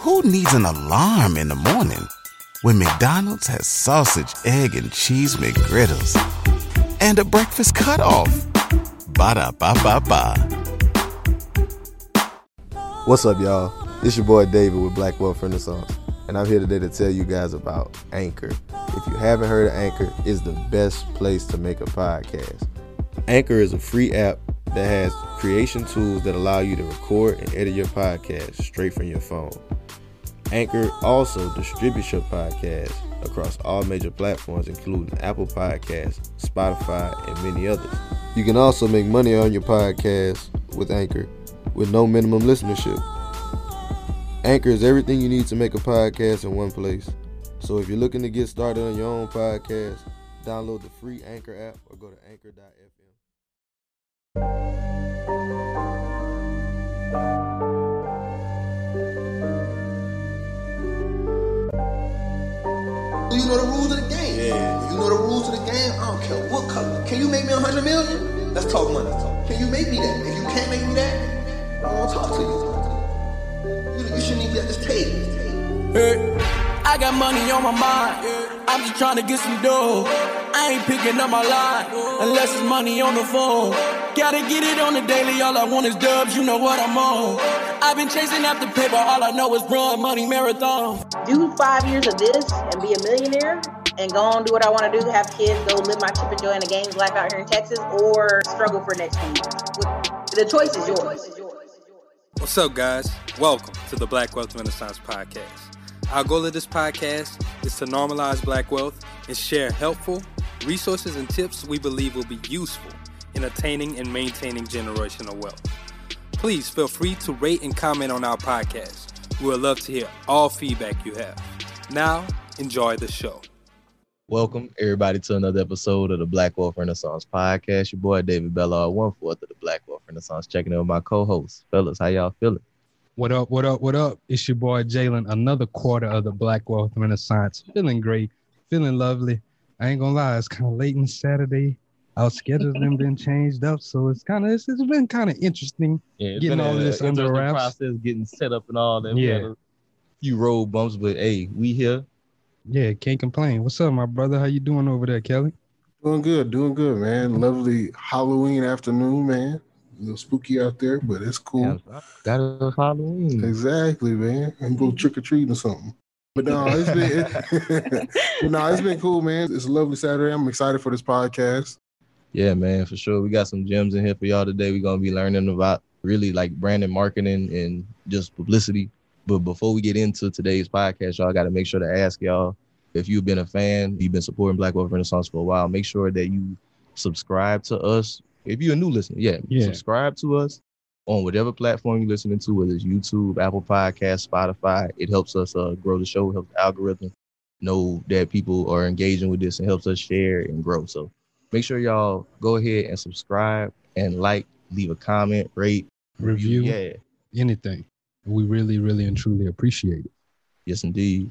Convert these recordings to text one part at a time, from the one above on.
Who needs an alarm in the morning when McDonald's has sausage, egg, and cheese McGriddles and a breakfast cutoff? Ba da ba ba ba. What's up, y'all? It's your boy David with Black Wealth Renaissance, and I'm here today to tell you guys about Anchor. If you haven't heard of Anchor, it's the best place to make a podcast. Anchor is a free app that has creation tools that allow you to record and edit your podcast straight from your phone. Anchor also distributes your podcast across all major platforms, including Apple Podcasts, Spotify, and many others. You can also make money on your podcast with Anchor with no minimum listenership. Anchor is everything you need to make a podcast in one place. So if you're looking to get started on your own podcast, download the free Anchor app or go to anchor.fm. You know the rules of the game. Yeah. You know the rules of the game. I don't care what color. Can you make me a hundred million? Let's talk money. Let's talk. Can you make me that? If you can't make me that, I won't talk to you. You, you shouldn't even be at this table. Hey, I got money on my mind. I'm just trying to get some dough. I ain't picking up my line unless it's money on the phone. Gotta get it on the daily. All I want is dubs. You know what I'm on. I've been chasing after paper. All I know is run money marathon. do five years of this and be a millionaire and go on do what I want to do, have kids, go live my Chip and Joanna Gaines life out here in Texas, or struggle for next few. The choice is yours. What's up, guys? Welcome to the Black Wealth Renaissance Podcast. Our goal of this podcast is to normalize black wealth and share helpful resources and tips we believe will be useful in attaining and maintaining generational wealth. Please feel free to rate and comment on our podcast. We would love to hear all feedback you have. Now, enjoy the show. Welcome everybody to another episode of the Black Wealth Renaissance Podcast. Your boy David Bellard, one fourth of the Black Wealth Renaissance, checking in with my co-host. Fellas, how y'all feeling? What up, what up, what up? It's your boy Jalen, another quarter of the Black Wealth Renaissance. Feeling great, feeling lovely. I ain't gonna lie, it's kind of late in Saturday. Our schedules have been changed up, so it's kind of it's, it's been kind of interesting Yeah, getting all a- this under interesting wraps. process, getting set up and all that. We Yeah. had a few road bumps, but hey, we here. Yeah, can't complain. What's up, my brother? How you doing over there, Kelly? Doing good, doing good, man. Lovely Halloween afternoon, man. A little spooky out there, but it's cool. That is Halloween. Exactly, man. I'm go trick or treating or something. But no, it's been but no, it's been cool, man. It's a lovely Saturday. I'm excited for this podcast. Yeah, man, for sure. We got some gems in here for y'all today. We're gonna be learning about really like branding, marketing, and just publicity. But before we get into today's podcast, y'all got to make sure to ask y'all if you've been a fan, you've been supporting Black Wealth Renaissance for a while. Make sure that you subscribe to us. If you're a new listener, yeah, Yeah. subscribe to us on whatever platform you're listening to, whether it's YouTube, Apple Podcast, Spotify. It helps us uh, grow the show, helps the algorithm know that people are engaging with this and helps us share and grow. So make sure y'all go ahead and subscribe and like, leave a comment, rate, Review. Yeah, Anything. We really, really and truly appreciate it. yes, indeed.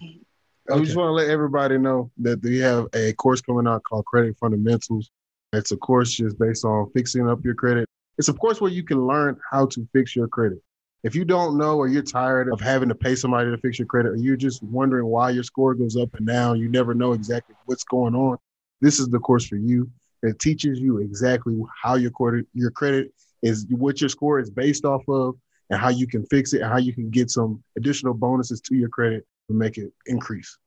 I just want to let everybody know that we have a course coming out called Credit Fundamentals. It's a course just based on fixing up your credit. It's a course where you can learn how to fix your credit. If you don't know or you're tired of having to pay somebody to fix your credit, or you're just wondering why your score goes up and down, you never know exactly what's going on. This is the course for you. It teaches you exactly how your credit your credit is what your score is based off of and how you can fix it and how you can get some additional bonuses to your credit to make it increase.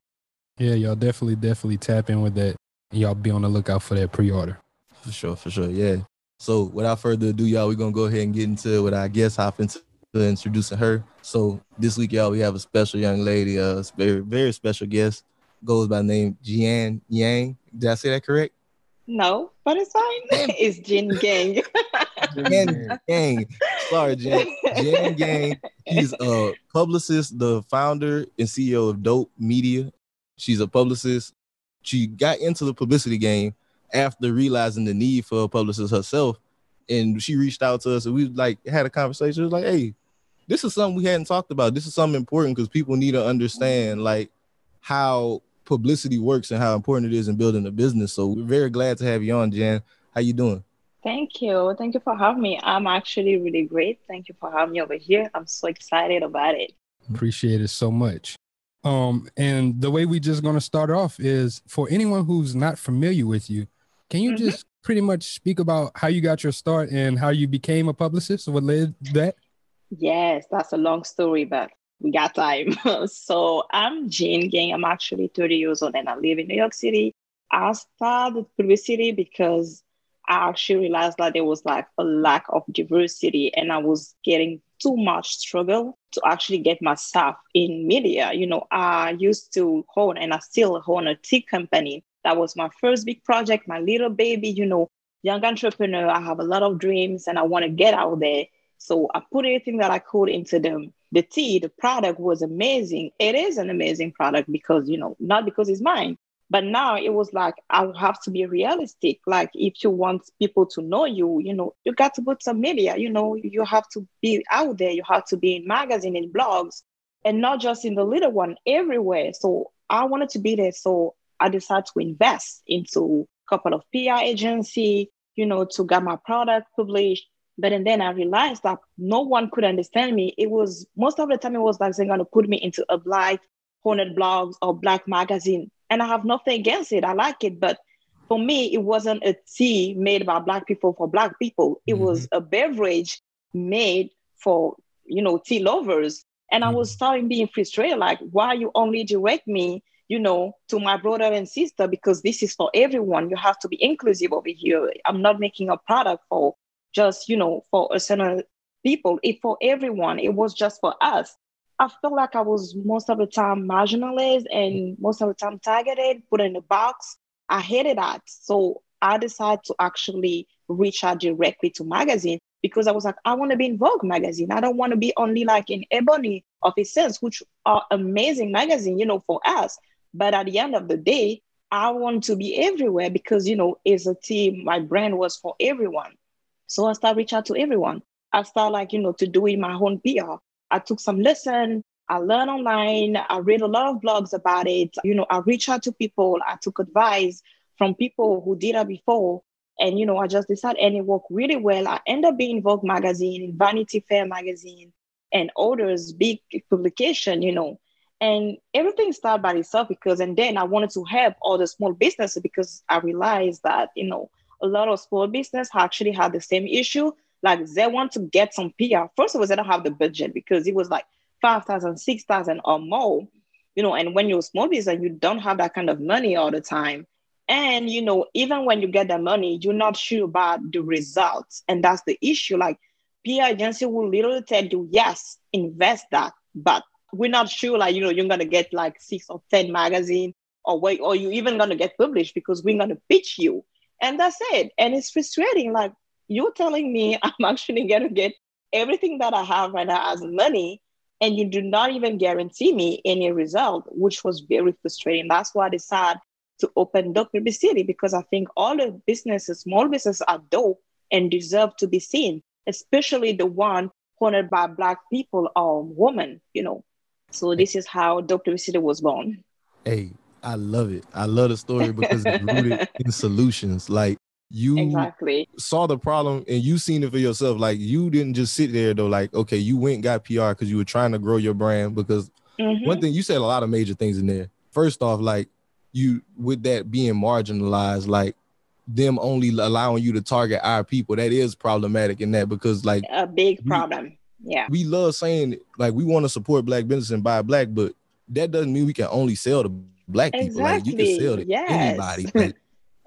Yeah, y'all definitely, definitely tap in with that. Y'all be on the lookout for that pre-order. For sure, for sure. Yeah. So without further ado, y'all, we're gonna go ahead and get into it with our guest, hop into introducing her. So this week, y'all, we have a special young lady, uh, a very, very special guest, goes by the name Jian Yang. Did I say that correct? No, but it's fine. it's Jeanne Ngang. Jian Yang. Sorry, Jian. Jian Yang. He's a publicist, the founder and CEO of Dope Media. She's a publicist. She got into the publicity game after realizing the need for a publicist herself. And she reached out to us and we like had a conversation. It was like, hey, this is something we hadn't talked about. This is something important because people need to understand like how publicity works and how important it is in building a business. So we're very glad to have you on, Jan. How you doing? Thank you. Thank you for having me. I'm actually really great. Thank you for having me over here. I'm so excited about it. Appreciate it so much. Um, and the way we just gonna start off is for anyone who's not familiar with you, can you Mhm. just pretty much speak about how you got your start and how you became a publicist? What led that? Yes, that's a long story, but we got time. so I'm Jeanne Ngang. I'm actually 30 years old and I live in New York City. I started publicity because I actually realized that there was like a lack of diversity and I was getting too much struggle to actually get myself in media. You know, I used to own and I still own a tea company. That was my first big project, my little baby, you know, young entrepreneur. I have a lot of dreams and I want to get out there. So I put everything that I could into them. The tea, the product was amazing. It is an amazing product because, you know, not because it's mine, but now it was like, I have to be realistic. Like, if you want people to know you, you know, you got to put some media, you know, you have to be out there. You have to be in magazine, in blogs, and not just in the little one, everywhere. So I wanted to be there. So I decided to invest into a couple of PR agency, you know, to get my product published. But and then I realized that no one could understand me. It was most of the time it was like they're gonna put me into a black haunted blogs or black magazine. And I have nothing against it. I like it. But for me, it wasn't a tea made by black people for black people. It was mm-hmm. a beverage made for, you know, tea lovers. And I mm-hmm. was starting being frustrated, like, why you only direct me, you know, to my brother and sister? Because this is for everyone. You have to be inclusive over here. I'm not making a product for just, you know, for a certain people. It for everyone. It was just for us. I felt like I was most of the time marginalized and most of the time targeted, put in a box. I hated that. So I decided to actually reach out directly to magazine because I was like, I want to be in Vogue magazine. I don't want to be only like in Ebony or Essence, which are amazing magazine, you know, for us. But at the end of the day, I want to be everywhere because, you know, as a team, my brand was for everyone. So I started reach out to everyone. I started like, you know, to doing my own PR. I took some lesson. I learned online. I read a lot of blogs about it. You know, I reached out to people. I took advice from people who did it before. And, you know, I just decided and it worked really well. I ended up being in Vogue magazine, in Vanity Fair magazine, and others, big publication, you know. And everything started by itself because, and then I wanted to help all the small businesses because I realized that, you know, a lot of small business actually had the same issue. Like they want to get some PR. First of all, they don't have the budget because it was like 5,000, 6,000 or more, you know, and when you're a small business, you don't have that kind of money all the time. And, you know, even when you get the money, you're not sure about the results. And that's the issue. Like PR agency will literally tell you, yes, invest that, but we're not sure, like, you know, you're to get like six or 10 magazine or wait, or you even to get published because we're to pitch you. And that's it. And it's frustrating. Like you're telling me I'm actually to get everything that I have right now as money, and you do not even guarantee me any result, which was very frustrating. That's why I decided to open Dope City because I think all the businesses, small businesses are dope and deserve to be seen, especially the one funded by Black people or women, you know. So this is how Dr. City was born. Hey, I love it. I love the story because it's rooted in solutions. Like you Exactly. saw the problem and you seen it for yourself. Like you didn't just sit there though. Like okay, you went and got PR because you were trying to grow your brand. Because Mhm. one thing you said a lot of major things in there. First off, like you with that being marginalized, like them only allowing you to target our people. That is problematic in that because like A big problem. Yeah. we love saying like we want to support black business and buy black, but that doesn't mean we can only sell to black people. Like you can Exactly. sell to Yes. anybody. Like, you-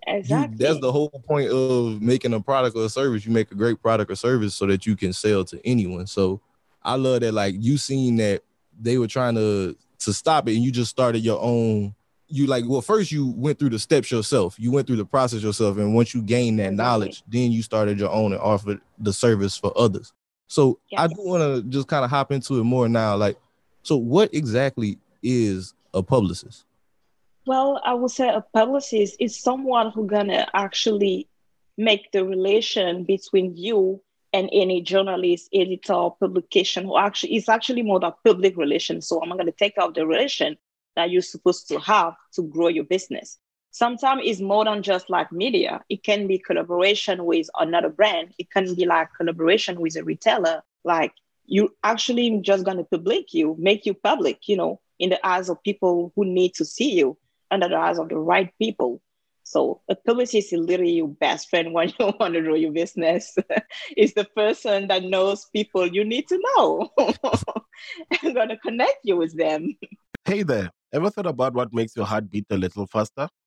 Exactly. that's the whole point of making a product or a service. You make a great product or service so that you can sell to anyone. So I love that like you seen that they were trying to to stop it and you just started your own you like well first you went through the steps yourself you went through the process yourself and once you gained that knowledge then you started your own and offered the service for others so i do want to just kind of hop into it more now like so what exactly is a publicist Well, I would say a publicist is someone who gonna actually make the relation between you and any journalist, editor, publication who actually is actually more the public relation. So I'm gonna take out the relation that you're supposed to have to grow your business. Sometimes it's more than just like media. It can be collaboration with another brand. It can be like collaboration with a retailer. Like you actually just going to public you, make you public, you know, in the eyes of people who need to see you, under the eyes of the right people. So a publicist is literally your best friend when you want to grow your business. it's the person that knows people you need to know and going to connect you with them. Hey there, ever thought about what makes your heart beat a little faster?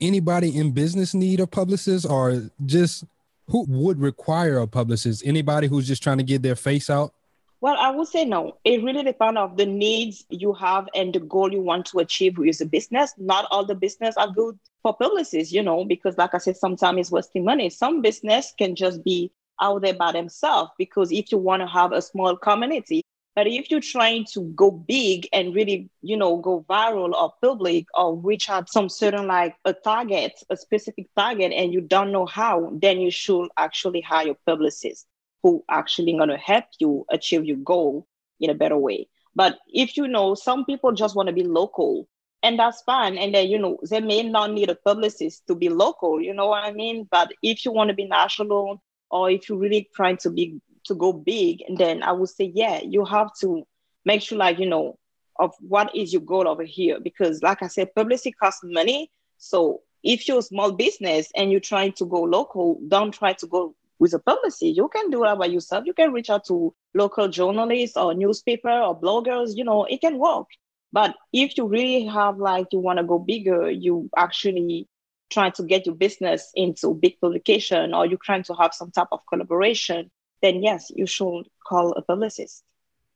anybody in business need a publicist or just who would require a publicist? Anybody who's just trying to get their face out? Well, I would say no. It really depends on the needs you have and the goal you want to achieve with the business. Not all the business are good for publicists, you know, because like I said, sometimes it's wasting money. Some business can just be out there by themselves because if you want to have a small community, but if you're trying to go big and really, you know, go viral or public or reach out some certain like a target, a specific target, and you don't know how, then you should actually hire a publicist who actually to help you achieve your goal in a better way. But if you know some people just want to be local, and that's fine. And then you know they may not need a publicist to be local. You know what I mean? But if you want to be national, or if you're really trying to be to go big, and then I would say yeah, you have to make sure like you know of what is your goal over here because like I said, publicity costs money. So if you're a small business and you're trying to go local, don't try to go with a publicity. You can do that by yourself. You can reach out to local journalists or newspaper or bloggers. You know, it can work. But if you really have like you want to go bigger, you actually trying to get your business into big publication or you're trying to have some type of collaboration, then yes, you should call a publicist.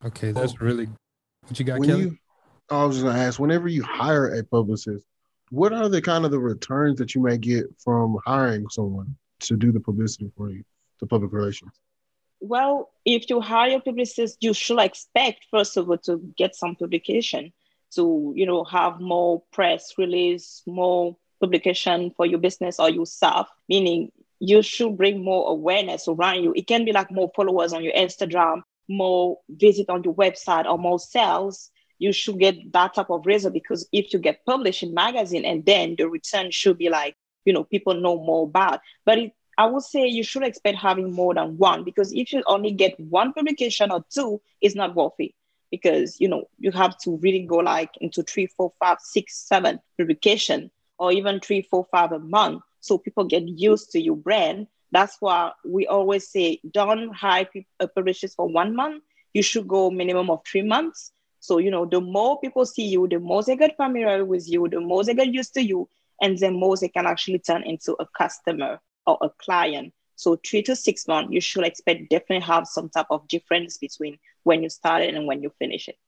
Okay, that's really what you got, When Kelly. you, I was gonna ask, whenever you hire a publicist, what are the kind of the returns that you may get from hiring someone to do the publicity for you, the public relations? Well, if you hire a publicist, you should expect first of all to get some publication, to you know have more press release, more publication for your business or yourself. Meaning you should bring more awareness around you. It can be like more followers on your Instagram, more visit on your website, or more sales. You should get that type of result because if you get published in magazine, and then the return should be like you know people know more about. But it, I would say you should expect having more than one because if you only get one publication or two, it's not worth it. Because you know you have to really go like into three, four, five, six, seven publication, or even three, four, five a month, so people get used to your brand. That's why we always say don't hire uh, publishers for one month. You should go minimum of three months. So you know the more people see you, the more they get familiar with you, the more they get used to you, and the more they can actually turn into a customer or a client. So three to six months, you should expect definitely have some type of difference between when you started and when you finish it.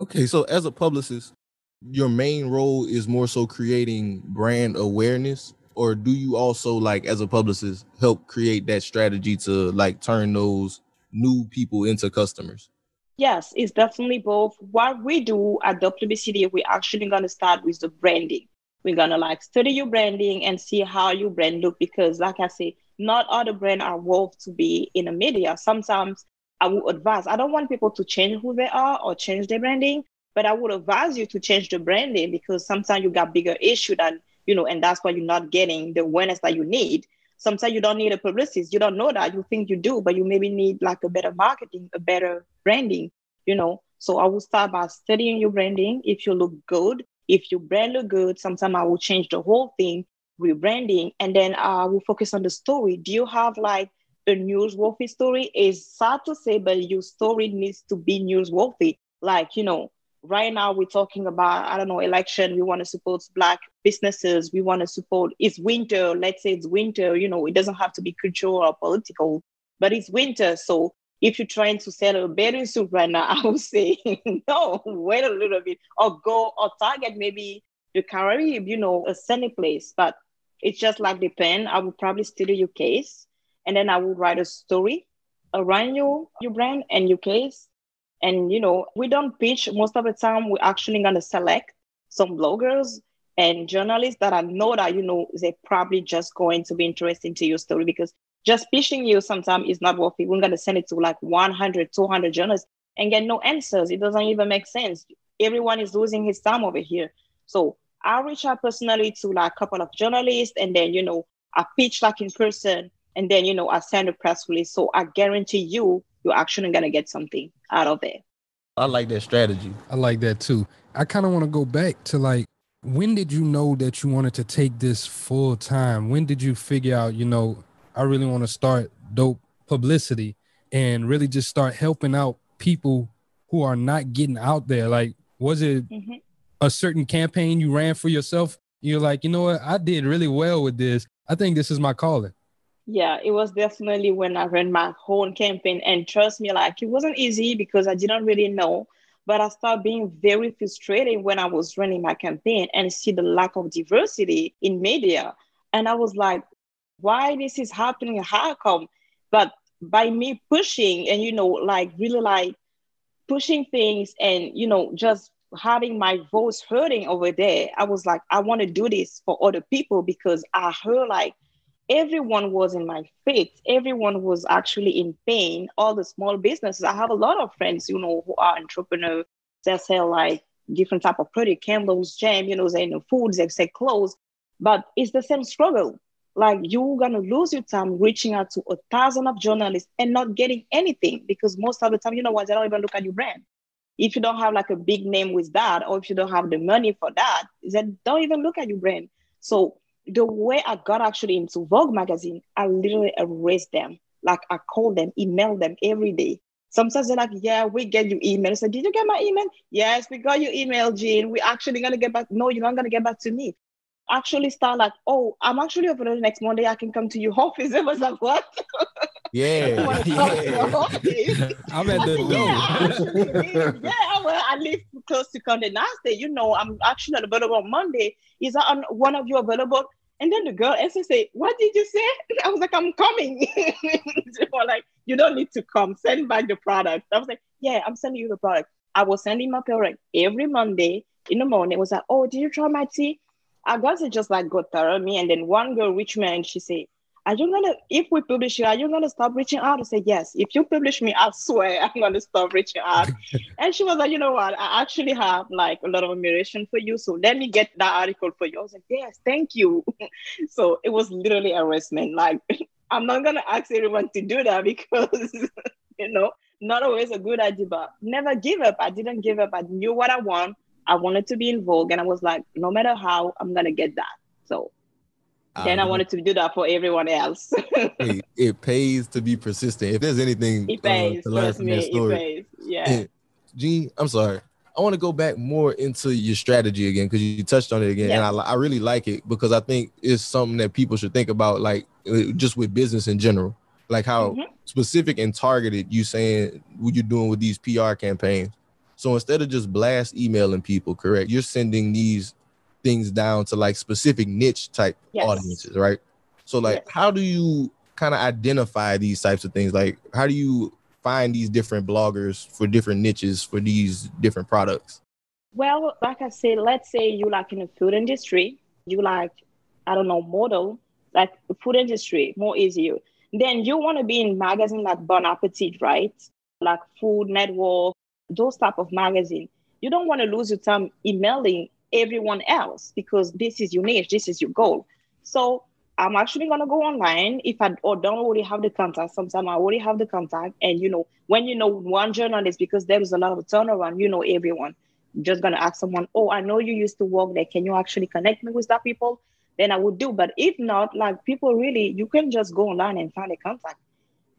Okay, so as a publicist, your main role is more so creating brand awareness, or do you also like as a publicist help create that strategy to like turn those new people into customers? Yes, it's definitely both. What we do at WBCD, we're actually going to start with the branding. We're going to like study your branding and see how your brand look because like I say, not all the brand are worth to be in the media. Sometimes I would advise, I don't want people to change who they are or change their branding, but I would advise you to change the branding because sometimes you got bigger issue than, you know, and that's why you're not getting the awareness that you need. Sometimes you don't need a publicist. You don't know that. You think you do, but you maybe need like a better marketing, a better branding, you know. So I will start by studying your branding. If you look good, if your brand look good, sometimes I will change the whole thing, rebranding, and then I will focus on the story. Do you have like a newsworthy story? It's sad to say, but your story needs to be newsworthy. Like, you know, right now we're talking about, I don't know, election. We want to support Black businesses. We want to support, it's winter. Let's say it's winter, you know, it doesn't have to be cultural or political, but it's winter. So if you're trying to sell a bathing suit right now, I would say, no, wait a little bit or go or target maybe the Caribbean, you know, a sunny place. But it's just like the pen. I would probably steal your case and then I would write a story around your, your brand and your case. And, you know, we don't pitch most of the time. We're actually going to select some bloggers and journalists that I know that, you know, they're probably just going to be interested to your story because just pitching you sometimes is not worth it. We're going to send it to like 100, 200 journalists and get no answers. It doesn't even make sense. Everyone is losing his time over here. So I reach out personally to like a couple of journalists and then, you know, I pitch like in person and then, you know, I send a press release. So I guarantee you, you're actually going to get something out of it. I like that strategy. I like that too. I kind of want to go back to like, when did you know that you wanted to take this full time? When did you figure out, you know, I really want to start dope publicity and really just start helping out people who are not getting out there? Like, was it mm-hmm. a certain campaign you ran for yourself? You're like, you know what? I did really well with this. I think this is my calling. Yeah, it was definitely when I ran my whole campaign. And trust me, like, it wasn't easy because I didn't really know. But I started being very frustrated when I was running my campaign and see the lack of diversity in media. And I was like, why this is happening how come but by me pushing and you know like really like pushing things and you know just having my voice hurting over there i was like i want to do this for other people because i heard like everyone was in my face. Everyone was actually in pain. All the small businesses. I have a lot of friends you know who are entrepreneurs. That sell like different type of product candles jam you know they know foods they sell clothes. But it's the same struggle. Like you're gonna lose your time reaching out to a thousand of journalists and not getting anything because most of the time, you know what, they don't even look at your brand. If you don't have like a big name with that, or if you don't have the money for that, then don't even look at your brand. So the way I got actually into Vogue magazine, I literally erased them. Like I call them, email them every day. Sometimes they're like, yeah, we get your email. So did you get my email? Yes, we got your email, Jean. We're actually gonna get back. No, you're not gonna get back to me actually start like, oh, I'm actually over the next Monday. I can come to your office. It was like, what? Yeah. yeah. I'm at the door. yeah, well, I live close to Condé Nast. You know, I'm actually not available on Monday. Is that on one of you available? And then the girl answered, say, what did you say? I was like, I'm coming. they were like, you don't need to come. Send back the product. I was like, yeah, I'm sending you the product. I was sending my product every Monday in the morning. It was like, oh, did you try my tea? I guess it just like got thorough me. And then one girl reached me and she said, Are you gonna if we publish you, are you gonna stop reaching out? and say Yes. If you publish me, I swear I'm gonna stop reaching out. and she was like, you know what? I actually have like a lot of admiration for you. So let me get that article for you. I was like, Yes, thank you. so it was literally harassment. Like I'm not gonna ask everyone to do that because you know, not always a good idea, but never give up. I didn't give up. I knew what I want. I wanted to be in Vogue, and I was like, no matter how, I'm gonna get that. So then I wanted to do that for everyone else. it, it, pays to be persistent. If there's anything it pays, uh, to learn from me, that story, yeah. Gene, I'm sorry. I want to go back more into your strategy again because you touched on it again, yeah. and I, I really like it because I think it's something that people should think about, like uh, just with business in general, like how mm-hmm. specific and targeted you saying what you're doing with these PR campaigns. So instead of just blast emailing people, correct, you're sending these things down to like specific niche type yes. audiences, right? So like, yes. how do you kind of identify these types of things? Like, how do you find these different bloggers for different niches for these different products? Well, like I said, let's say you like in the food industry, you like, I don't know, model, like food industry, more easier. Then you want to be in magazine like Bon Appetit, right? Like Food Network, those type of magazine, you don't want to lose your time emailing everyone else because this is your niche, this is your goal. So I'm actually gonna go online if I or don't already have the contact. Sometimes I already have the contact, and you know when you know one journalist because there is a lot of turnaround, you know everyone. just gonna ask someone, oh, I know you used to work there. Can you actually connect me with that people? Then I would do. But if not, like people really, you can just go online and find a contact.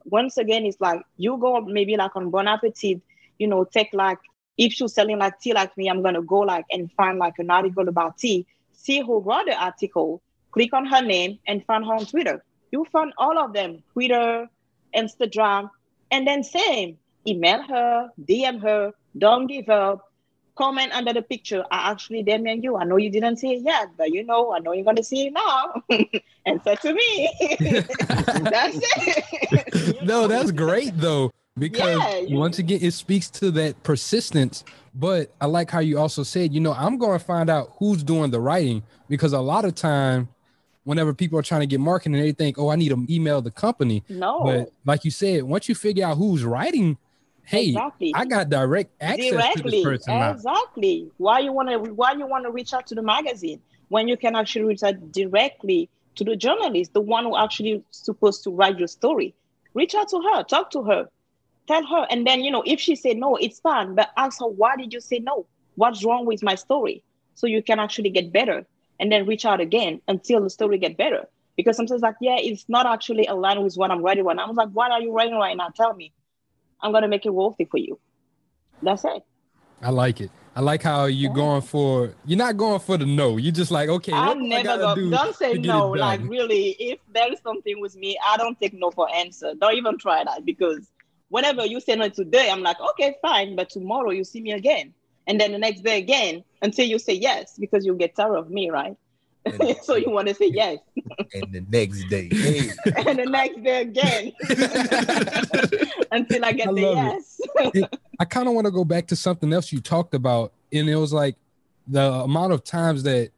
Once again, it's like you go maybe like on Bon Appetit you know, take like if she's selling like tea like me, I'm gonna go like and find like an article about tea, see who wrote the article, click on her name and find her on Twitter. You find all of them, Twitter, Instagram, and then same, email her, DM her, don't give up, comment under the picture. I actually DM you. I know you didn't see it yet, but you know, I know you're gonna see it now. and say to me. that's it. no, that's great though. Because Yeah, you- once again, it speaks to that persistence. But I like how you also said, you know, I'm going to find out who's doing the writing because a lot of time, whenever people are trying to get marketing, they think, oh, I need to email the company. No. But like you said, once you figure out who's writing, hey, Exactly. I got direct access to directly this person now. exactly why you want to why you want to reach out to the magazine when you can actually reach out directly to the journalist the one who actually supposed to write your story reach out to her talk to her tell her and then you know if she say no it's fine but ask her why did you say no what's wrong with my story so you can actually get better and then reach out again until the story get better because sometimes like yeah it's not actually aligned with what i'm writing right now i'm like what are you writing right now tell me i'm going to make it worthy for you that's it I like it. I like how you're going for. You're not going for the no. You're just like, okay, I never gotta go. do Don't say no. Like really, if there is something with me, I don't take no for answer. Don't even try that because whenever you say no today, I'm like, okay, fine. But tomorrow you see me again, and then the next day again until you say yes because you get tired of me, right? so you want to say yes, and the next day, hey, and the next day again until I get I the yes. It- I kind of want to go back to something else you talked about, and it was like the amount of times that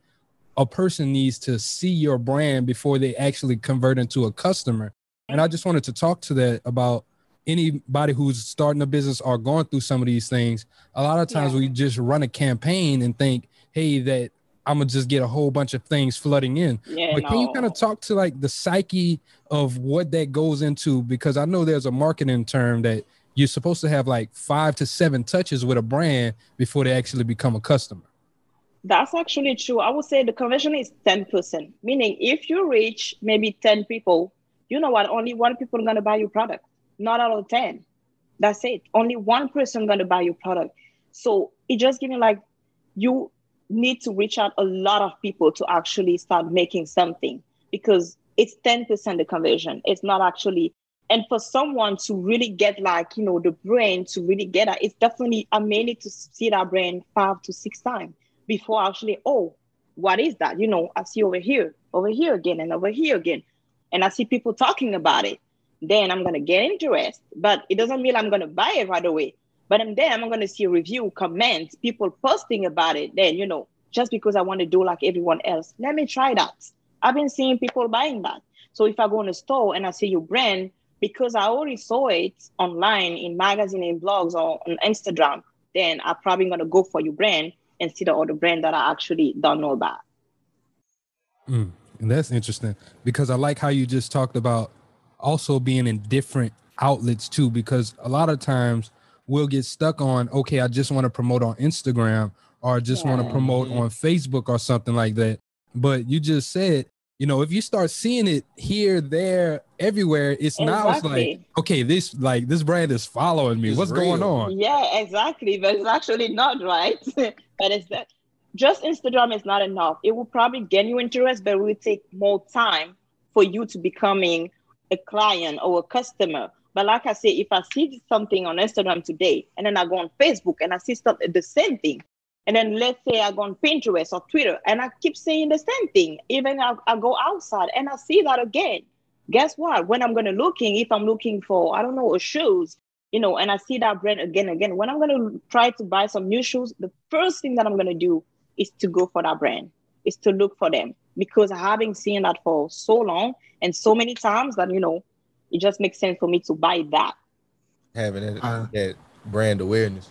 a person needs to see your brand before they actually convert into a customer. And I just wanted to talk to that about anybody who's starting a business or going through some of these things. A lot of times we just run a campaign and think, hey, that I'm gonna just get a whole bunch of things flooding in. Yeah, but can you kind of talk to like the psyche of what that goes into? Because I know there's a marketing term that you're supposed to have like five to seven touches with a brand before they actually become a customer. That's actually true. I would say the conversion is 10%, meaning if you reach maybe 10 people, you know what? Only one people are to buy your product, not out of 10. That's it. Only one person going to buy your product. So it just gives me like, you need to reach out a lot of people to actually start making something because it's 10% the conversion. It's not actually, and for someone to really get like, you know, the brain to really get it, it's definitely, I may need to see that brain five to six times before actually, oh, what is that? You know, I see over here, over here again, and over here again. And I see people talking about it. Then I'm gonna get interest. But it doesn't mean I'm gonna buy it right away. But I'm there, I'm gonna see review, comments, people posting about it. Then, you know, just because I want to do like everyone else, let me try that. I've been seeing people buying that. So if I go in a store and I see your brand, because I already saw it online in magazine, in blogs, or on Instagram, then I'm probably gonna go for your brand and see the other brand that I actually don't know about. Mm, and that's interesting because I like how you just talked about also being in different outlets too. Because a lot of times we'll get stuck on, okay, I just want to promote on Instagram or I just want to promote on Facebook or something like that. But you just said, you know, if you start seeing it here, there, everywhere, it's now it's like, okay, this like this brand is following me. What's going on? Yeah, exactly. But it's actually not right. but it's that just Instagram is not enough. It will probably gain you interest, but it will take more time for you to becoming a client or a customer. But like I say, if I see something on Instagram today and then I go on Facebook and I see something the same thing, and then let's say I go on Pinterest or Twitter and I keep saying the same thing, even I, I go outside and I see that again. Guess what? When I'm gonna looking, if I'm looking for, I don't know, shoes, you know, and I see that brand again again, when I'm gonna try to buy some new shoes, the first thing that I'm gonna do is to go for that brand, is to look for them. Because having seen that for so long and so many times that you know, it just makes sense for me to buy that. having that, that brand awareness.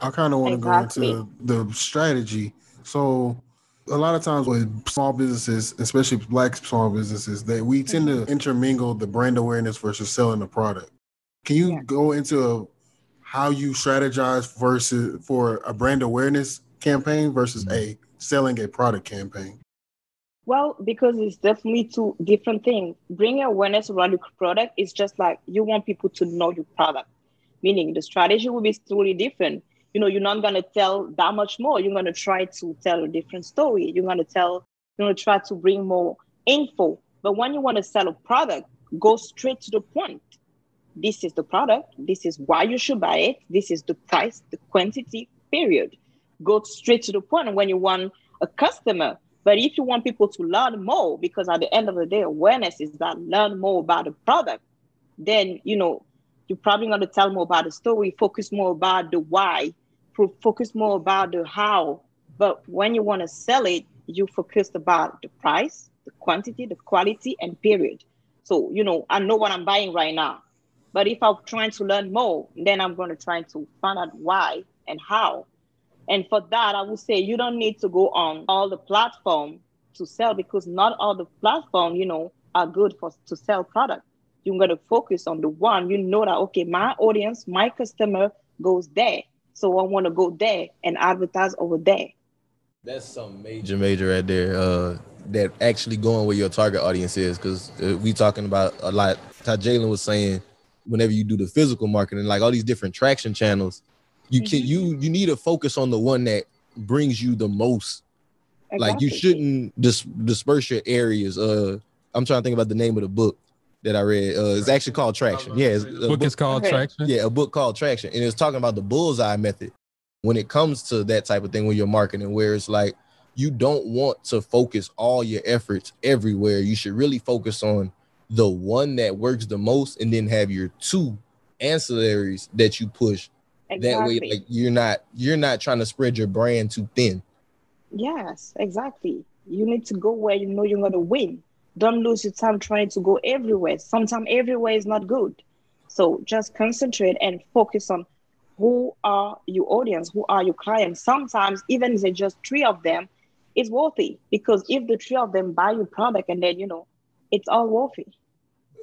I kind of want to Exactly. go into the strategy. So, a lot of times with small businesses, especially black small businesses, that we tend to intermingle the brand awareness versus selling the product. Can you go into how you strategize versus for a brand awareness campaign versus mm-hmm. a selling a product campaign? Well, because it's definitely two different things. Bringing awareness around your product is just like you want people to know your product, meaning the strategy will be totally different. you know, you're not gonna tell that much more. You're gonna try to tell a different story. You're gonna tell, you're gonna try to bring more info. But when you want to sell a product, go straight to the point. This is the product. This is why you should buy it. This is the price, the quantity, period. Go straight to the point when you want a customer. But if you want people to learn more, because at the end of the day, awareness is that learn more about the product, then you know you're probably going to tell more about the story, focus more about the why, focus more about the how. But when you want to sell it, you focus about the price, the quantity, the quality, and period. So, you know, I know what I'm buying right now. But if I'm trying to learn more, then I'm going to try to find out why and how. And for that, I would say you don't need to go on all the platform to sell because not all the platform, you know, are good for to sell product. You're to focus on the one you know that okay, my audience, my customer goes there, so I want to go there and advertise over there. That's some major, major right there. Uh, that actually going where your target audience is, because uh, we talking about a lot. How Jalen was saying, whenever you do the physical marketing, like all these different traction channels, you can Mm-hmm. you you need to focus on the one that brings you the most. Like you shouldn't dis- disperse your areas. Uh, I'm trying to think about the name of the book that I read. Uh, it's actually called Traction. Yeah, it's a Book is called Okay. Traction. yeah, a book called Traction, and it's talking about the bullseye method when it comes to that type of thing when you're marketing, where it's like you don't want to focus all your efforts everywhere. You should really focus on the one that works the most, and then have your two ancillaries that you push. That way, like you're not you're not trying to spread your brand too thin. Yes, exactly. You need to go where you know you're going to win. Don't lose your time trying to go everywhere. Sometimes everywhere is not good. So just concentrate and focus on who are your audience, who are your clients. Sometimes, even if it's just three of them, it's worthy because if the three of them buy your product and then, you know, it's all worthy.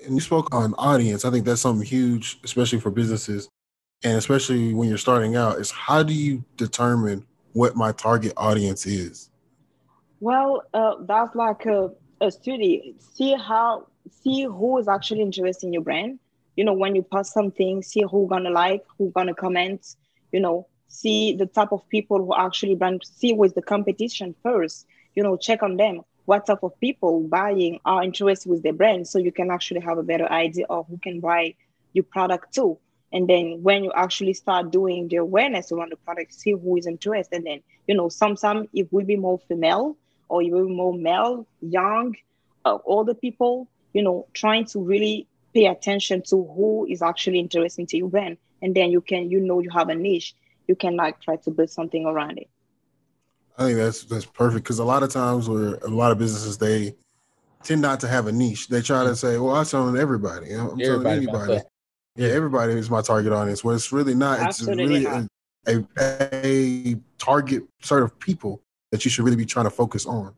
and you spoke on audience. I think that's something huge, especially for businesses, and especially when you're starting out. Is how do you determine what my target audience is? Well, uh, that's like a, a study. See how, see who is actually interested in your brand. You know, when you post something, see who gonna like, who gonna comment. You know, see the type of people who actually brand. See with the competition first. You know, check on them. What type of people buying are interested with their brand, so you can actually have a better idea of who can buy your product too. And then when you actually start doing the awareness around the product, see who is interested. And then, you know, sometimes it will be more female or it will be more male, young, uh, older people, you know, trying to really pay attention to who is actually interested to you brand. And then you can, you know, you have a niche. You can like try to build something around it. I think that's that's perfect because a lot of times where a lot of businesses they tend not to have a niche. They try to say, "Well, I'm selling everybody. I'm selling Everybody my anybody." Customer. Yeah, everybody is my target audience. Well, it's really not. It's Absolutely really a, a, a target sort of people that you should really be trying to focus on.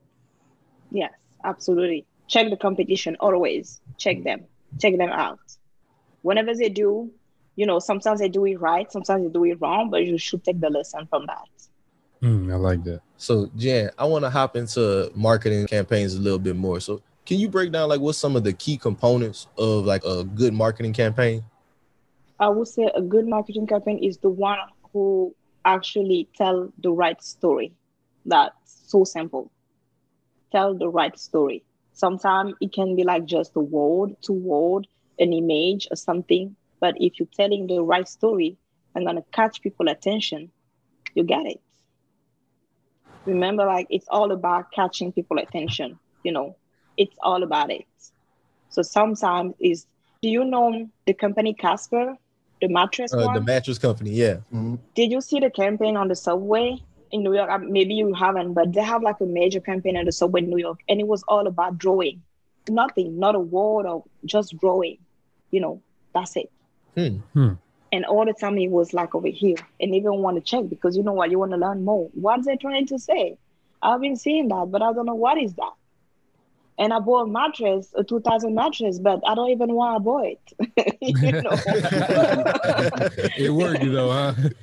Yes, absolutely. Check the competition always. Check them. Check them out. Whenever they do, you know, sometimes they do it right, sometimes they do it wrong, but you should take the lesson from that. Mm, I like that. So Jan, I want to hop into marketing campaigns a little bit more. So can you break down like what's some of the key components of like a good marketing campaign? I would say a good marketing campaign is the one who actually tell the right story. That's so simple. Tell the right story. Sometimes it can be like just a word, two word, an image or something. But if you're telling the right story and gonna catch people attention, you get it. Remember, like it's all about catching people attention. You know, it's all about it. So sometimes is do you know the company Casper, the mattress Uh, the mattress company, yeah. Did you see the campaign on the subway in New York? Uh, Maybe you haven't, but they have like a major campaign on the subway in New York, and it was all about drawing. Nothing, not a word or just drawing. You know, that's it. Hmm. And all the time it was like over here, and even want to check because you know what, you want to learn more. What's they trying to say? I've been seeing that, but I don't know what is that. And I bought a mattress, a 2000 mattress, but I don't even want to buy it. you know, it worked though, huh? it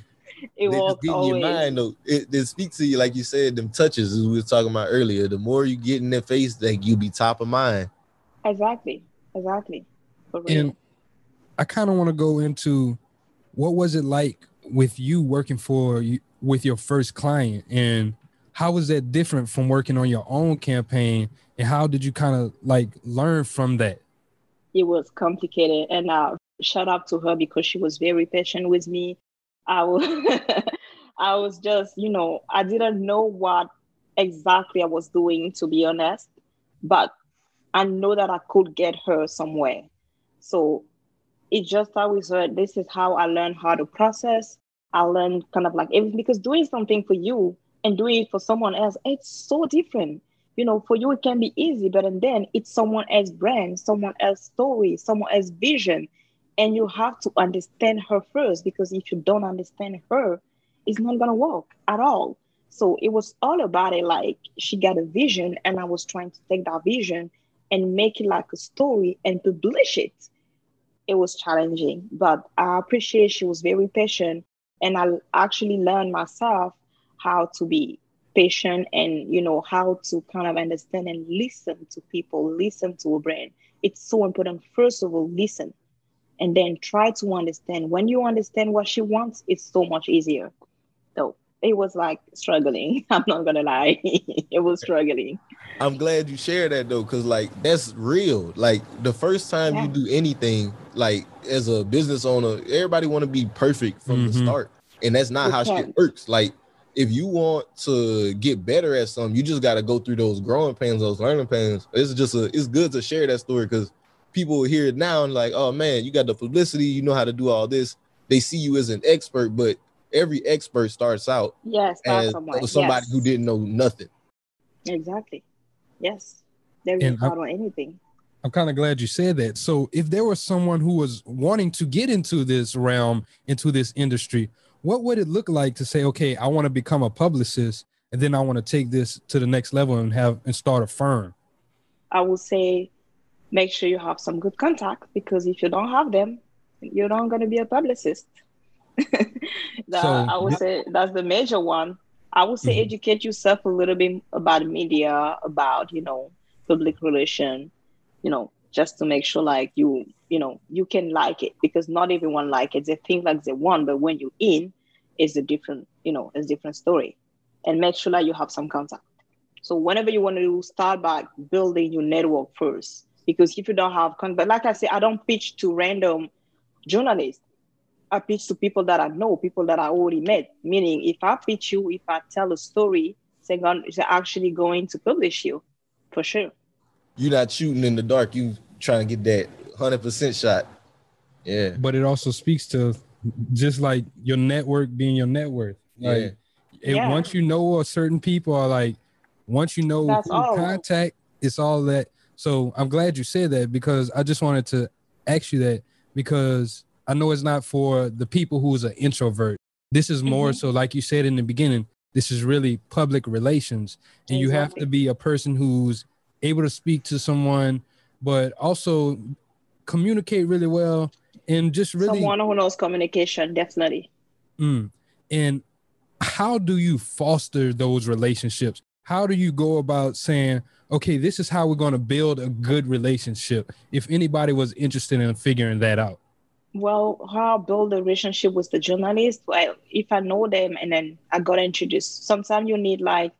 They was just get your mind though. It, it speaks to you like you said, them touches as we were talking about earlier. The more you get in their face, like you be top of mind. Exactly, exactly. For real. And I kind of want to go into what was it like with you working for you with your first client and how was that different from working on your own campaign? And how did you kind of like learn from that? It was complicated and uh shout out to her because she was very patient with me. I was i was just you know i didn't know what exactly i was doing to be honest but i know that i could get her somewhere. So it just always heard this is how I learned how to process. I learned kind of like because doing something for you and doing it for someone else, it's so different. You know, for you it can be easy, but and then it's someone else's brand, someone else's story, someone else's vision. And you have to understand her first because if you don't understand her, it's not gonna work at all. So it was all about it. Like she got a vision, and I was trying to take that vision and make it like a story and publish it it was challenging, but I appreciate she was very patient. And I actually learned myself how to be patient and, you know, how to kind of understand and listen to people, listen to a brand. It's so important. First of all, listen and then try to understand. When you understand what she wants, it's so much easier. So it was like struggling. I'm not gonna lie, it was struggling. I'm glad you shared that though, because like that's real. Like the first time yeah. you do anything, like as a business owner, everybody want to be perfect from mm-hmm. the start, and that's not how shit works. Like if you want to get better at something, you just got to go through those growing pains, those learning pains. It's just a, it's good to share that story because people hear it now and like, oh man, you got the publicity, you know how to do all this. They see you as an expert, but every expert starts out yes as somebody yes. who didn't know nothing. Exactly. Yes. There is not on anything. I'm kind of glad you said that. So, if there was someone who was wanting to get into this realm, into this industry, what would it look like to say, okay, I want to become a publicist and then I want to take this to the next level and have and start a firm? I would say make sure you have some good contacts because if you don't have them, you're not going to be a publicist. that, so, I would say that's the major one. I would say mm-hmm. educate yourself a little bit about media, about you know public relation, you know, just to make sure like you you know you can like it because not everyone like it. They think like they want, but when you're in, it's a different you know it's a different story. And make sure that you have some contact. So whenever you want to start by building your network first, because if you don't have contact, like I said, I don't pitch to random journalists. I pitch to people that I know, people that I already met. Meaning, if I pitch you, if I tell a story, they're, going, they're actually going to publish you for sure. You're not shooting in the dark. You trying to get that hundred percent shot. Yeah. But it also speaks to just like your network being your net worth. Like, yeah. yeah. once you know a certain people are like, once you know That's who all. contact, it's all that. So I'm glad you said that because I just wanted to ask you that because I know it's not for the people who's an introvert. This is more mm-hmm. so, like you said in the beginning, this is really public relations, and exactly. you have to be a person who's able to speak to someone, but also communicate really well and just really someone who knows communication, definitely. Mm. And how do you foster those relationships? How do you go about saying, okay, this is how we're going to build a good relationship? If anybody was interested in figuring that out. Well, how I build a relationship with the journalist, well, if I know them and then I got introduced, sometimes you need like,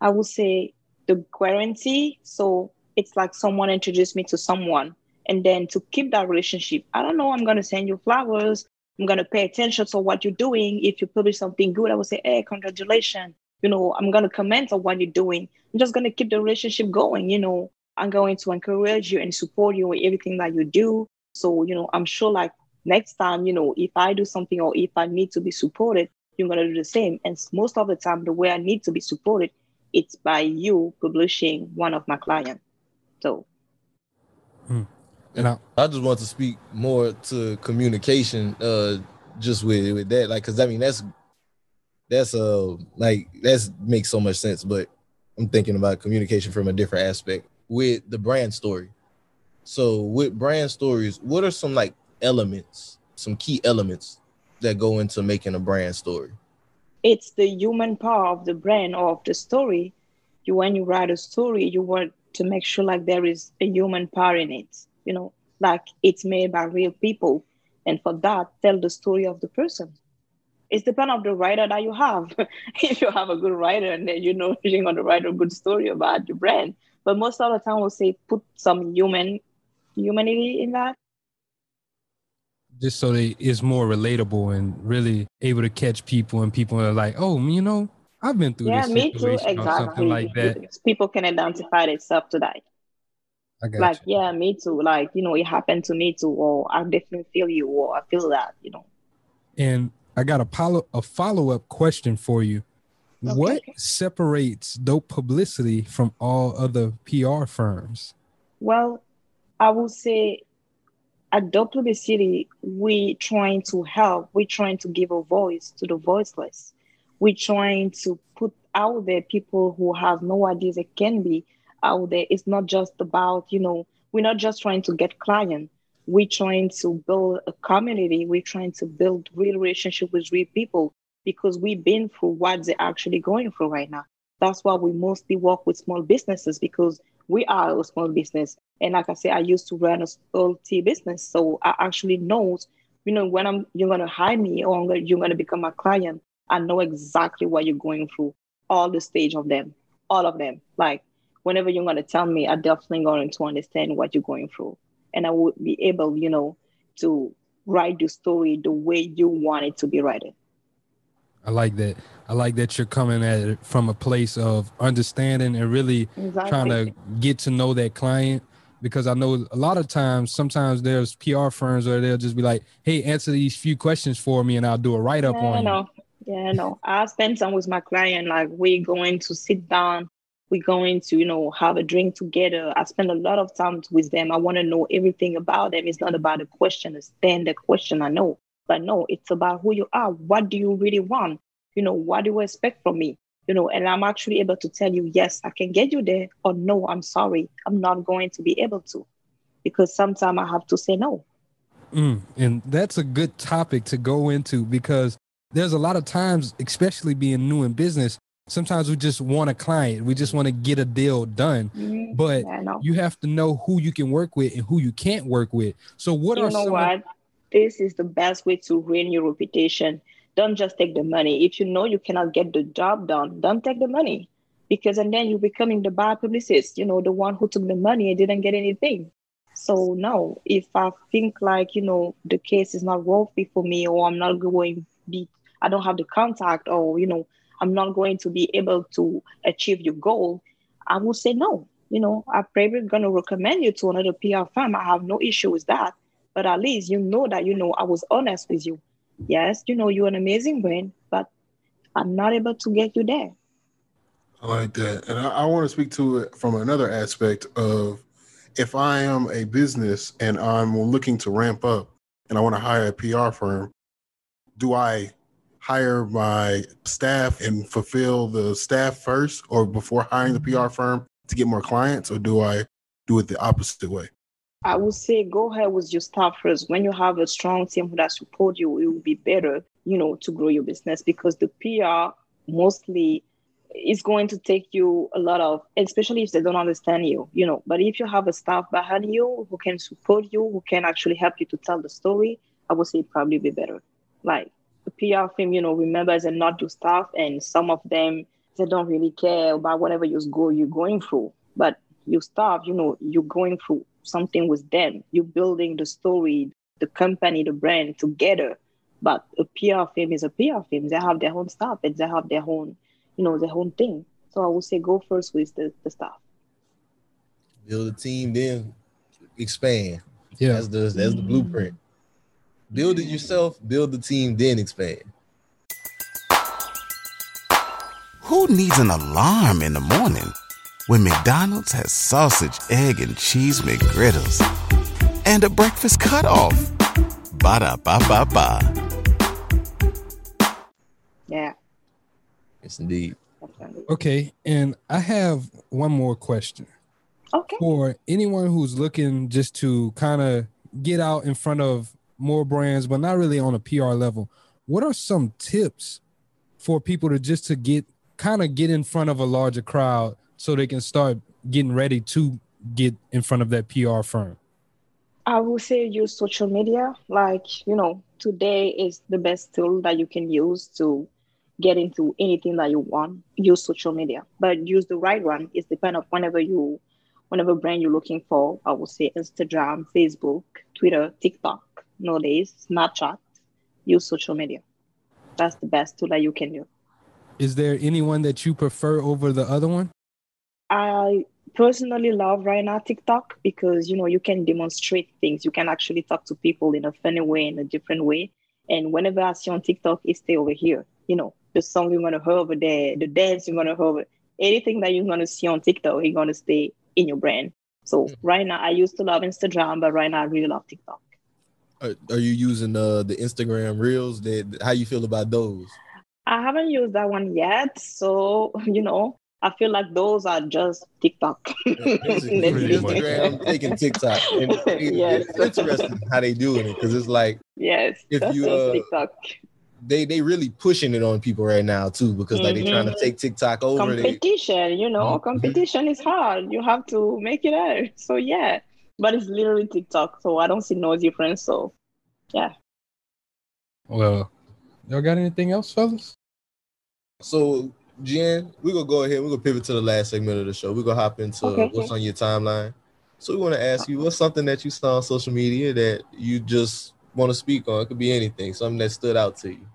I would say the guarantee. So it's like someone introduced me to someone. And then to keep that relationship, I don't know, I'm going to send you flowers. I'm going to pay attention to what you're doing. If you publish something good, I will say, hey, congratulations. You know, I'm going to comment on what you're doing. I'm just going to keep the relationship going. You know, I'm going to encourage you and support you in everything that you do. So, you know, I'm sure like next time, you know, if I do something or if I need to be supported, you're going to do the same. And most of the time, the way I need to be supported, it's by you publishing one of my clients. So, hmm. and I, I just want to speak more to communication, uh, just with with that, like, cause I mean that's that's uh like that's makes so much sense, but I'm thinking about communication from a different aspect with the brand story. So with brand stories, what are some like elements, some key elements that go into making a brand story? It's the human part of the brand or of the story. You when you write a story, you want to make sure like there is a human part in it. You know, like it's made by real people. And for that, tell the story of the person. It's depend of the writer that you have. if you have a good writer and then you know you're going to write a good story about your brand. But most of the time, we'll say put some human humanity in that. Just so they it's more relatable and really able to catch people, and people are like, oh, you know, I've been through Yeah, this me too. situation or something like that. People can identify themselves to that. Like, yeah, me too. Like, you know, it happened to me too, or I definitely feel you, or I feel that, you know. And I got a follow a follow up question for you. What separates dope publicity from all other PR firms? Well, I would say at Dope City, we trying to help. We're trying to give a voice to the voiceless. We're trying to put out there people who have no ideas it can be out there. It's not just about, you know, we're not just trying to get clients. We're trying to build a community. We're trying to build real relationship with real people because we've been through what they're actually going through right now. That's why we mostly work with small businesses because we are a small business. And like I said, I used to run a small tea business. So I actually know, you know, when I'm you're gonna hire me or gonna- you're gonna become a client, I know exactly what you're going through, all the stage of them, all of them. Like whenever you're gonna tell me, I definitely going to understand what you're going through. And I would be able, you know, to write the story the way you want it to be written. I like that. I like that you're coming at it from a place of understanding and really trying to get to know that client. Because I know a lot of times, sometimes there's PR firms where they'll just be like, "Hey, answer these few questions for me, and I'll do a write up Yeah, on you." no. Yeah, no. I spend time with my client. Like we're going to sit down. We're going to, you know, have a drink together. I spend a lot of time with them. I want to know everything about them. It's not about a question, a standard question. I know, but no, it's about who you are. What do you really want? You know, what do you expect from me? You know, and I'm actually able to tell you, yes, I can get you there, or no, I'm sorry, I'm not going to be able to, because sometimes I have to say no. Mm, and that's a good topic to go into because there's a lot of times, especially being new in business, sometimes we just want a client, we just want to get a deal done. Mhm. But Yeah, you have to know who you can work with and who you can't work with. So, what you are know some of- what? This is the best way to ruin your reputation. Don't just take the money. If you know you cannot get the job done, don't take the money. Because and then you're becoming the bad publicist, you know, the one who took the money and didn't get anything. So no, if I think like, you know, the case is not worthy for me or I'm not going be I don't have the contact or, you know, I'm not going to be able to achieve your goal, I will say no. You know, I'm probably gonna recommend you to another PR firm. I have no issue with that but at least you know that you know I was honest with you. Yes, you know you're an amazing brand, but I'm not able to get you there. I like that. And I, I want to speak to it from another aspect of if I am a business and I'm looking to ramp up and I want to hire a PR firm, do I hire my staff and fulfill the staff first or before hiring the PR mm-hmm. firm to get more clients, or do I do it the opposite way? I would say go ahead with your staff first. When you have a strong team that support you, it will be better, you know, to grow your business because the PR mostly is going to take you a lot of, especially if they don't understand you, you know. But if you have a staff behind you who can support you, who can actually help you to tell the story, I would say probably be better. Like the PR firm, you know, remember they're not your staff, and some of them they don't really care about whatever you go you're going through. But your staff, you know, you're going through something with them. You're building the story, the company, the brand together. But a PR firm is a PR firm. They have their own staff and they have their own, you know, their own thing. So I would say go first with the, the staff. Build a team, then expand. Yeah. That's the that's the blueprint. Build it yourself, build the team, then expand. Who needs an alarm in the morning when McDonald's has sausage, egg, and cheese McGriddles and a breakfast cutoff? Ba da ba ba ba. Yeah. Yes, indeed. Okay, and I have one more question. Okay. For anyone who's looking just to kind of get out in front of more brands, but not really on a PR level, what are some tips for people to just to get kind of get in front of a larger crowd so they can start getting ready to get in front of that PR firm? I will say use social media, like, you know, today is the best tool that you can use to get into anything that you want. Use social media, but use the right one. It's depend of whenever you, whenever brand you're looking for. I would say Instagram, Facebook, Twitter, TikTok. Nowadays, Snapchat. Use social media. That's the best tool that you can use. Is there anyone that you prefer over the other one? I personally love right now TikTok because you know you can demonstrate things. You can actually talk to people in a funny way, in a different way. And whenever I see on TikTok, it stay over here. You know, the song you're gonna hear over there, the dance you're gonna hear over, anything that you're gonna see on TikTok, you're gonna stay in your brain. So mm. right now, I used to love Instagram, but right now I really love TikTok. Are, are you using uh, the Instagram Reels? That how you feel about those? I haven't used that one yet, so you know, I feel like those are just TikTok. Instagram taking TikTok. And yes. It's interesting how they doing it because it's like yes, if you uh, TikTok. They they really pushing it on people right now too because like mm-hmm. they trying to take TikTok over. Competition, they, you know, mm-hmm. competition is hard. You have to make it out. So yeah, but it's literally TikTok, so I don't see no difference. So yeah. Well, y'all got anything else, fellas? So Jen, we're gonna go ahead. We're gonna pivot to the last segment of the show. We're gonna hop into okay. what's on your timeline. So we want to ask you, what's something that you saw on social media that you just want to speak on? It could be anything, something that stood out to you.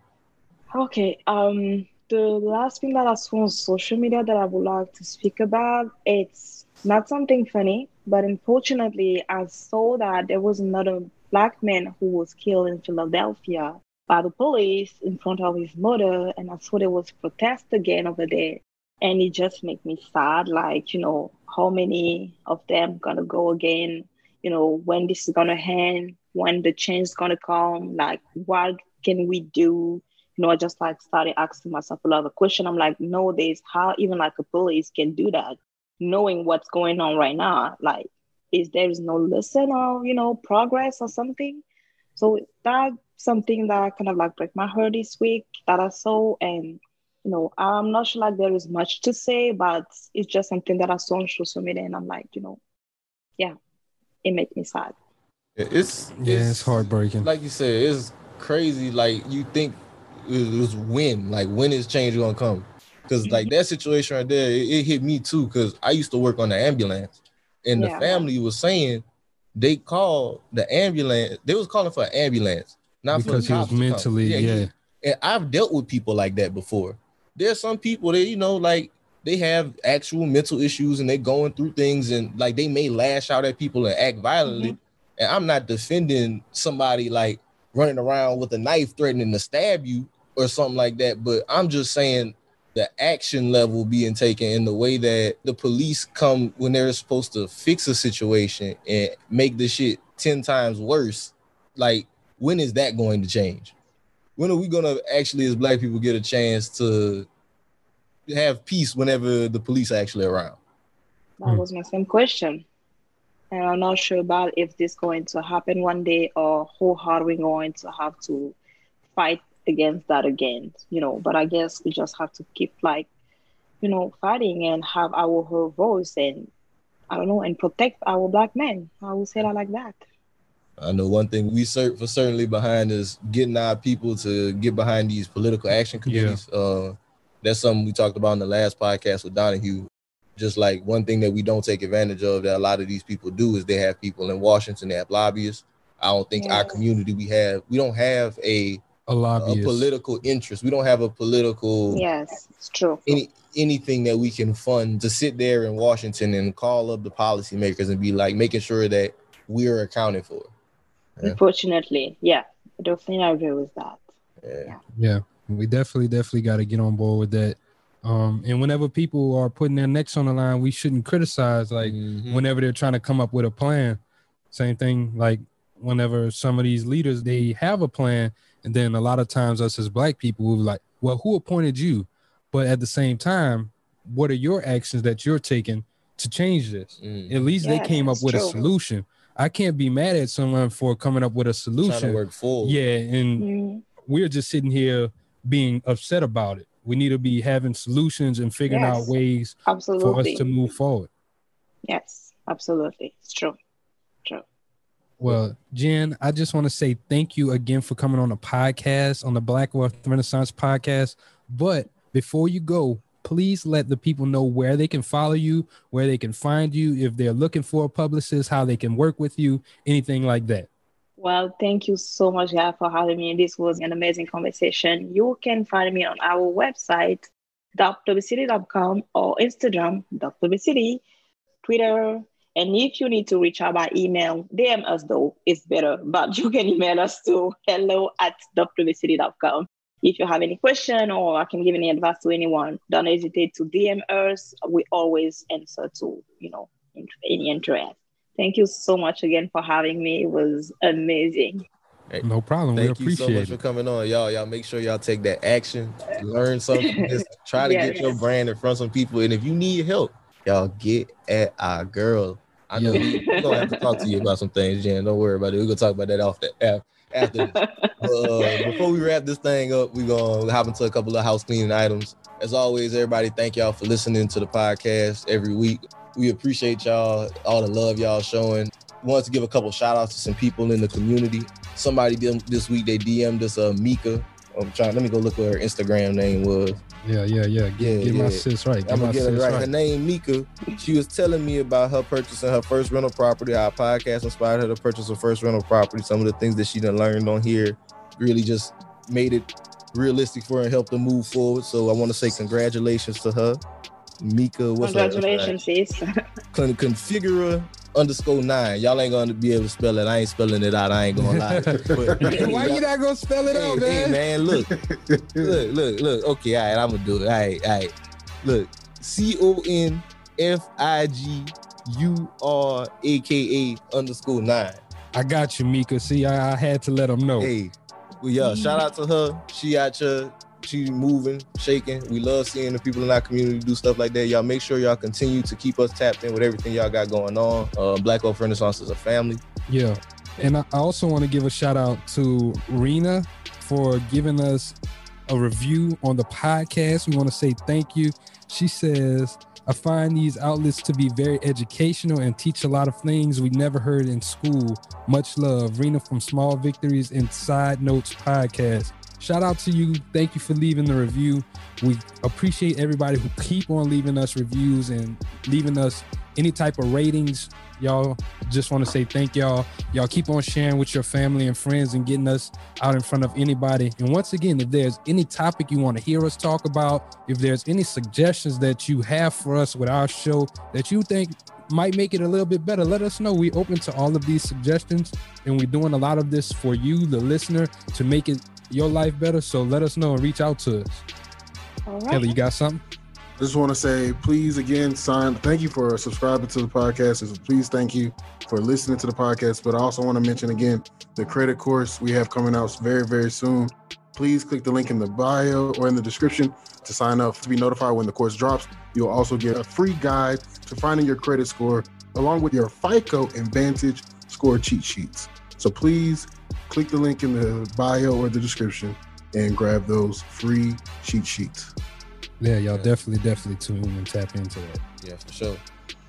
Okay. Um, the last thing that I saw on social media that I would like to speak about, it's not something funny, but unfortunately, I saw that there was another black man who was killed in Philadelphia by the police in front of his mother, and I saw there was protest again over there. And it just made me sad, like, you know, how many of them gonna go again, you know, when this is gonna end, when the change is gonna come, like what can we do? You know, I just like started asking myself a lot of questions. I'm like, nowadays, how even like a police can do that, knowing what's going on right now? Like, is there is no lesson or you know progress or something? So that something that kind of like break my heart this week that I saw. And, you know, I'm not sure like there is much to say, but it's just something that I saw on social media. And I'm like, you know, yeah, it makes me sad. It's, yeah, it's, it's heartbreaking. Like you said, it's crazy. Like you think it was when, like when is change gonna come? Because like mm-hmm. that situation right there, it, it hit me too. Because I used to work on the ambulance, and the family was saying they called the ambulance. They was calling for an ambulance, not because he was mentally, yeah. yeah. He, and I've dealt with people like that before. There's some people that you know, like they have actual mental issues and they're going through things, and like they may lash out at people and act violently. Mm-hmm. And I'm not defending somebody like running around with a knife threatening to stab you or something like that, but I'm just saying the action level being taken in the way that the police come when they're supposed to fix a situation and make the shit 10 times worse. Like when is that going to change? When are we gonna actually, as black people, get a chance to have peace whenever the police are actually around? That was my same question. And I'm not sure about if this going to happen one day or how hard we're going to have to fight against that again, you know. But I guess we just have to keep like, you know, fighting and have our voice and I don't know, and protect our black men. I will say that like that. I know one thing we cert- for certainly behind is getting our people to get behind these political action committees. Yeah. Uh, that's something we talked about in the last podcast with Donahue. Just like one thing that we don't take advantage of that a lot of these people do is they have people in Washington, they have lobbyists. I don't think our community we have we don't have a a, lot of a political interest. We don't have a political yes, it's true. Any anything that we can fund to sit there in Washington and call up the policymakers and be like making sure that we're accounted for. Yeah. Unfortunately, yeah, I don't agree with that. Yeah, yeah, we definitely, definitely got to get on board with that. Um, and whenever people are putting their necks on the line, we shouldn't criticize. Like mm-hmm. whenever they're trying to come up with a plan, same thing. Like whenever some of these leaders they have a plan, and then a lot of times us as black people will be like, "Well, who appointed you?" But at the same time, what are your actions that you're taking to change this? Mm. At least yeah, they came up with true. a solution. I can't be mad at someone for coming up with a solution. work full. Yeah, and mm-hmm. we're just sitting here being upset about it. We need to be having solutions and figuring yes, out ways absolutely. for us to move forward. Yes, absolutely. It's true. Well, Jen, I just want to say thank you again for coming on the podcast, on the Black Wealth Renaissance podcast. But before you go, please let the people know where they can follow you, where they can find you, if they're looking for a publicist, how they can work with you, anything like that. Well, thank you so much, guys, for having me. This was an amazing conversation. You can find me on our website, dopepublicity.com or Instagram, drwcity, Twitter, and if you need to reach out by email, DM us though, it's better. But you can email us to hello at dopepublicity.com. If you have any question or I can give any advice to anyone, don't hesitate to DM us. We always answer to, you know, any interest. Thank you so much again for having me. It was amazing. Hey, No problem. Thank we you so much it. for coming on, y'all. Y'all make sure y'all take that action, learn something, just try to get your brand in front of some people. And if you need help, y'all get at our girl. I know we, we're gonna have to talk to you about some things, Jen. Don't worry about it. We're gonna talk about that off the af- after uh, before we wrap this thing up, we're gonna hop into a couple of house cleaning items. As always, everybody, thank y'all for listening to the podcast every week. We appreciate y'all, all the love y'all showing. We want to give a couple shout outs to some people in the community. Somebody this week they DM'd us uh Mika. I'm trying. Let me go look what her Instagram name was. Yeah, yeah, yeah. Get, Yeah, get my yeah. sis right. Get I'm gonna get sis it right. right. Her name Mika. She was telling me about her purchasing her first rental property. Our podcast inspired her to purchase her first rental property. Some of the things that she done learned on here really just made it realistic for her and helped her move forward. So I want to say congratulations to her. Mika, what's her- Congratulations, sis. Con- configurer underscore nine. Y'all ain't gonna be able to spell it. I ain't spelling it out. I ain't gonna lie. But- Why you not gonna spell it Hey, out, hey, man? man, look, look, look, look. Okay, all right, I'm gonna do it. All right, all right. Look, C O N F I G U R A K A underscore nine. I got you, Mika. See, I, I had to let them know. Hey, well, yeah, shout out to her. She out here, she moving, shaking. We love seeing the people in our community do stuff like that. Y'all make sure y'all continue to keep us tapped in with everything y'all got going on. Uh, Black Wealth Renaissance is a family. Yeah. And I also want to give a shout out to Rena for giving us a review on the podcast. We want to say thank you. She says, I find these outlets to be very educational and teach a lot of things we never heard in school. Much love. Rena from Small Victories and Side Notes Podcast. Shout out to you. Thank you for leaving the review. We appreciate everybody who keep on leaving us reviews and leaving us any type of ratings. Y'all just want to say thank y'all. Y'all keep on sharing with your family and friends and getting us out in front of anybody. And once again, if there's any topic you want to hear us talk about, if there's any suggestions that you have for us with our show that you think might make it a little bit better, let us know. We open to all of these suggestions and we're doing a lot of this for you, the listener, to make it your life better. So let us know and reach out to us. All Kelly, you got something? I just want to say, please again, sign. Thank you for subscribing to the podcast. And Please, thank you for listening to the podcast. But I also want to mention again the credit course we have coming out very, very soon. Please click the link in the bio or in the description to sign up to be notified when the course drops. You'll also get a free guide to finding your credit score, along with your FICO and Vantage score cheat sheets. So please click the link in the bio or the description and grab those free cheat sheets. Yeah, y'all definitely, definitely tune in and tap into that. Yeah, for sure.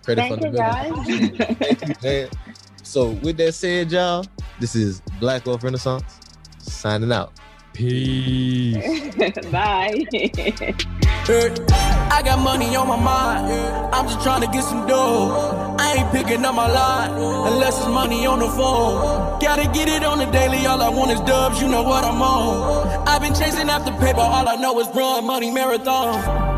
Credit Thank you, fundamentals. guys. Thank you, man. So with that said, y'all, this is Black Wealth Renaissance signing out. Peace. Bye. I got money on my mind. I'm just trying to get some dough. I ain't picking up my line unless it's money on the phone. Gotta get it on the daily. All I want is dubs. You know what I'm on. I've been chasing after paper. All I know is run money marathon.